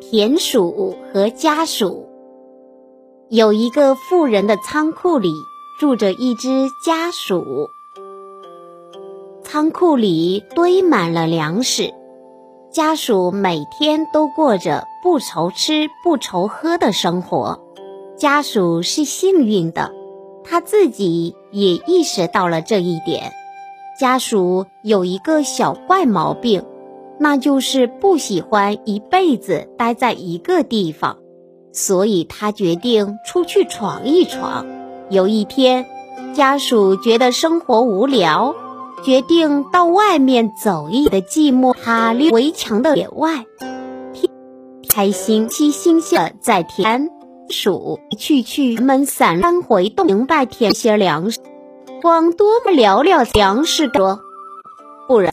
田鼠和家鼠。有一个富人的仓库里住着一只家鼠，仓库里堆满了粮食，家鼠每天都过着不愁吃不愁喝的生活。家鼠是幸运的，他自己也意识到了这一点。家鼠有一个小怪毛病。那就是不喜欢一辈子待在一个地方，所以他决定出去闯一闯。有一天，家属觉得生活无聊，决定到外面走一的寂寞哈利围墙的野外，开心七星星在田鼠去去们散翻回洞，明白填些粮食，光多么寥寥粮食多，不然。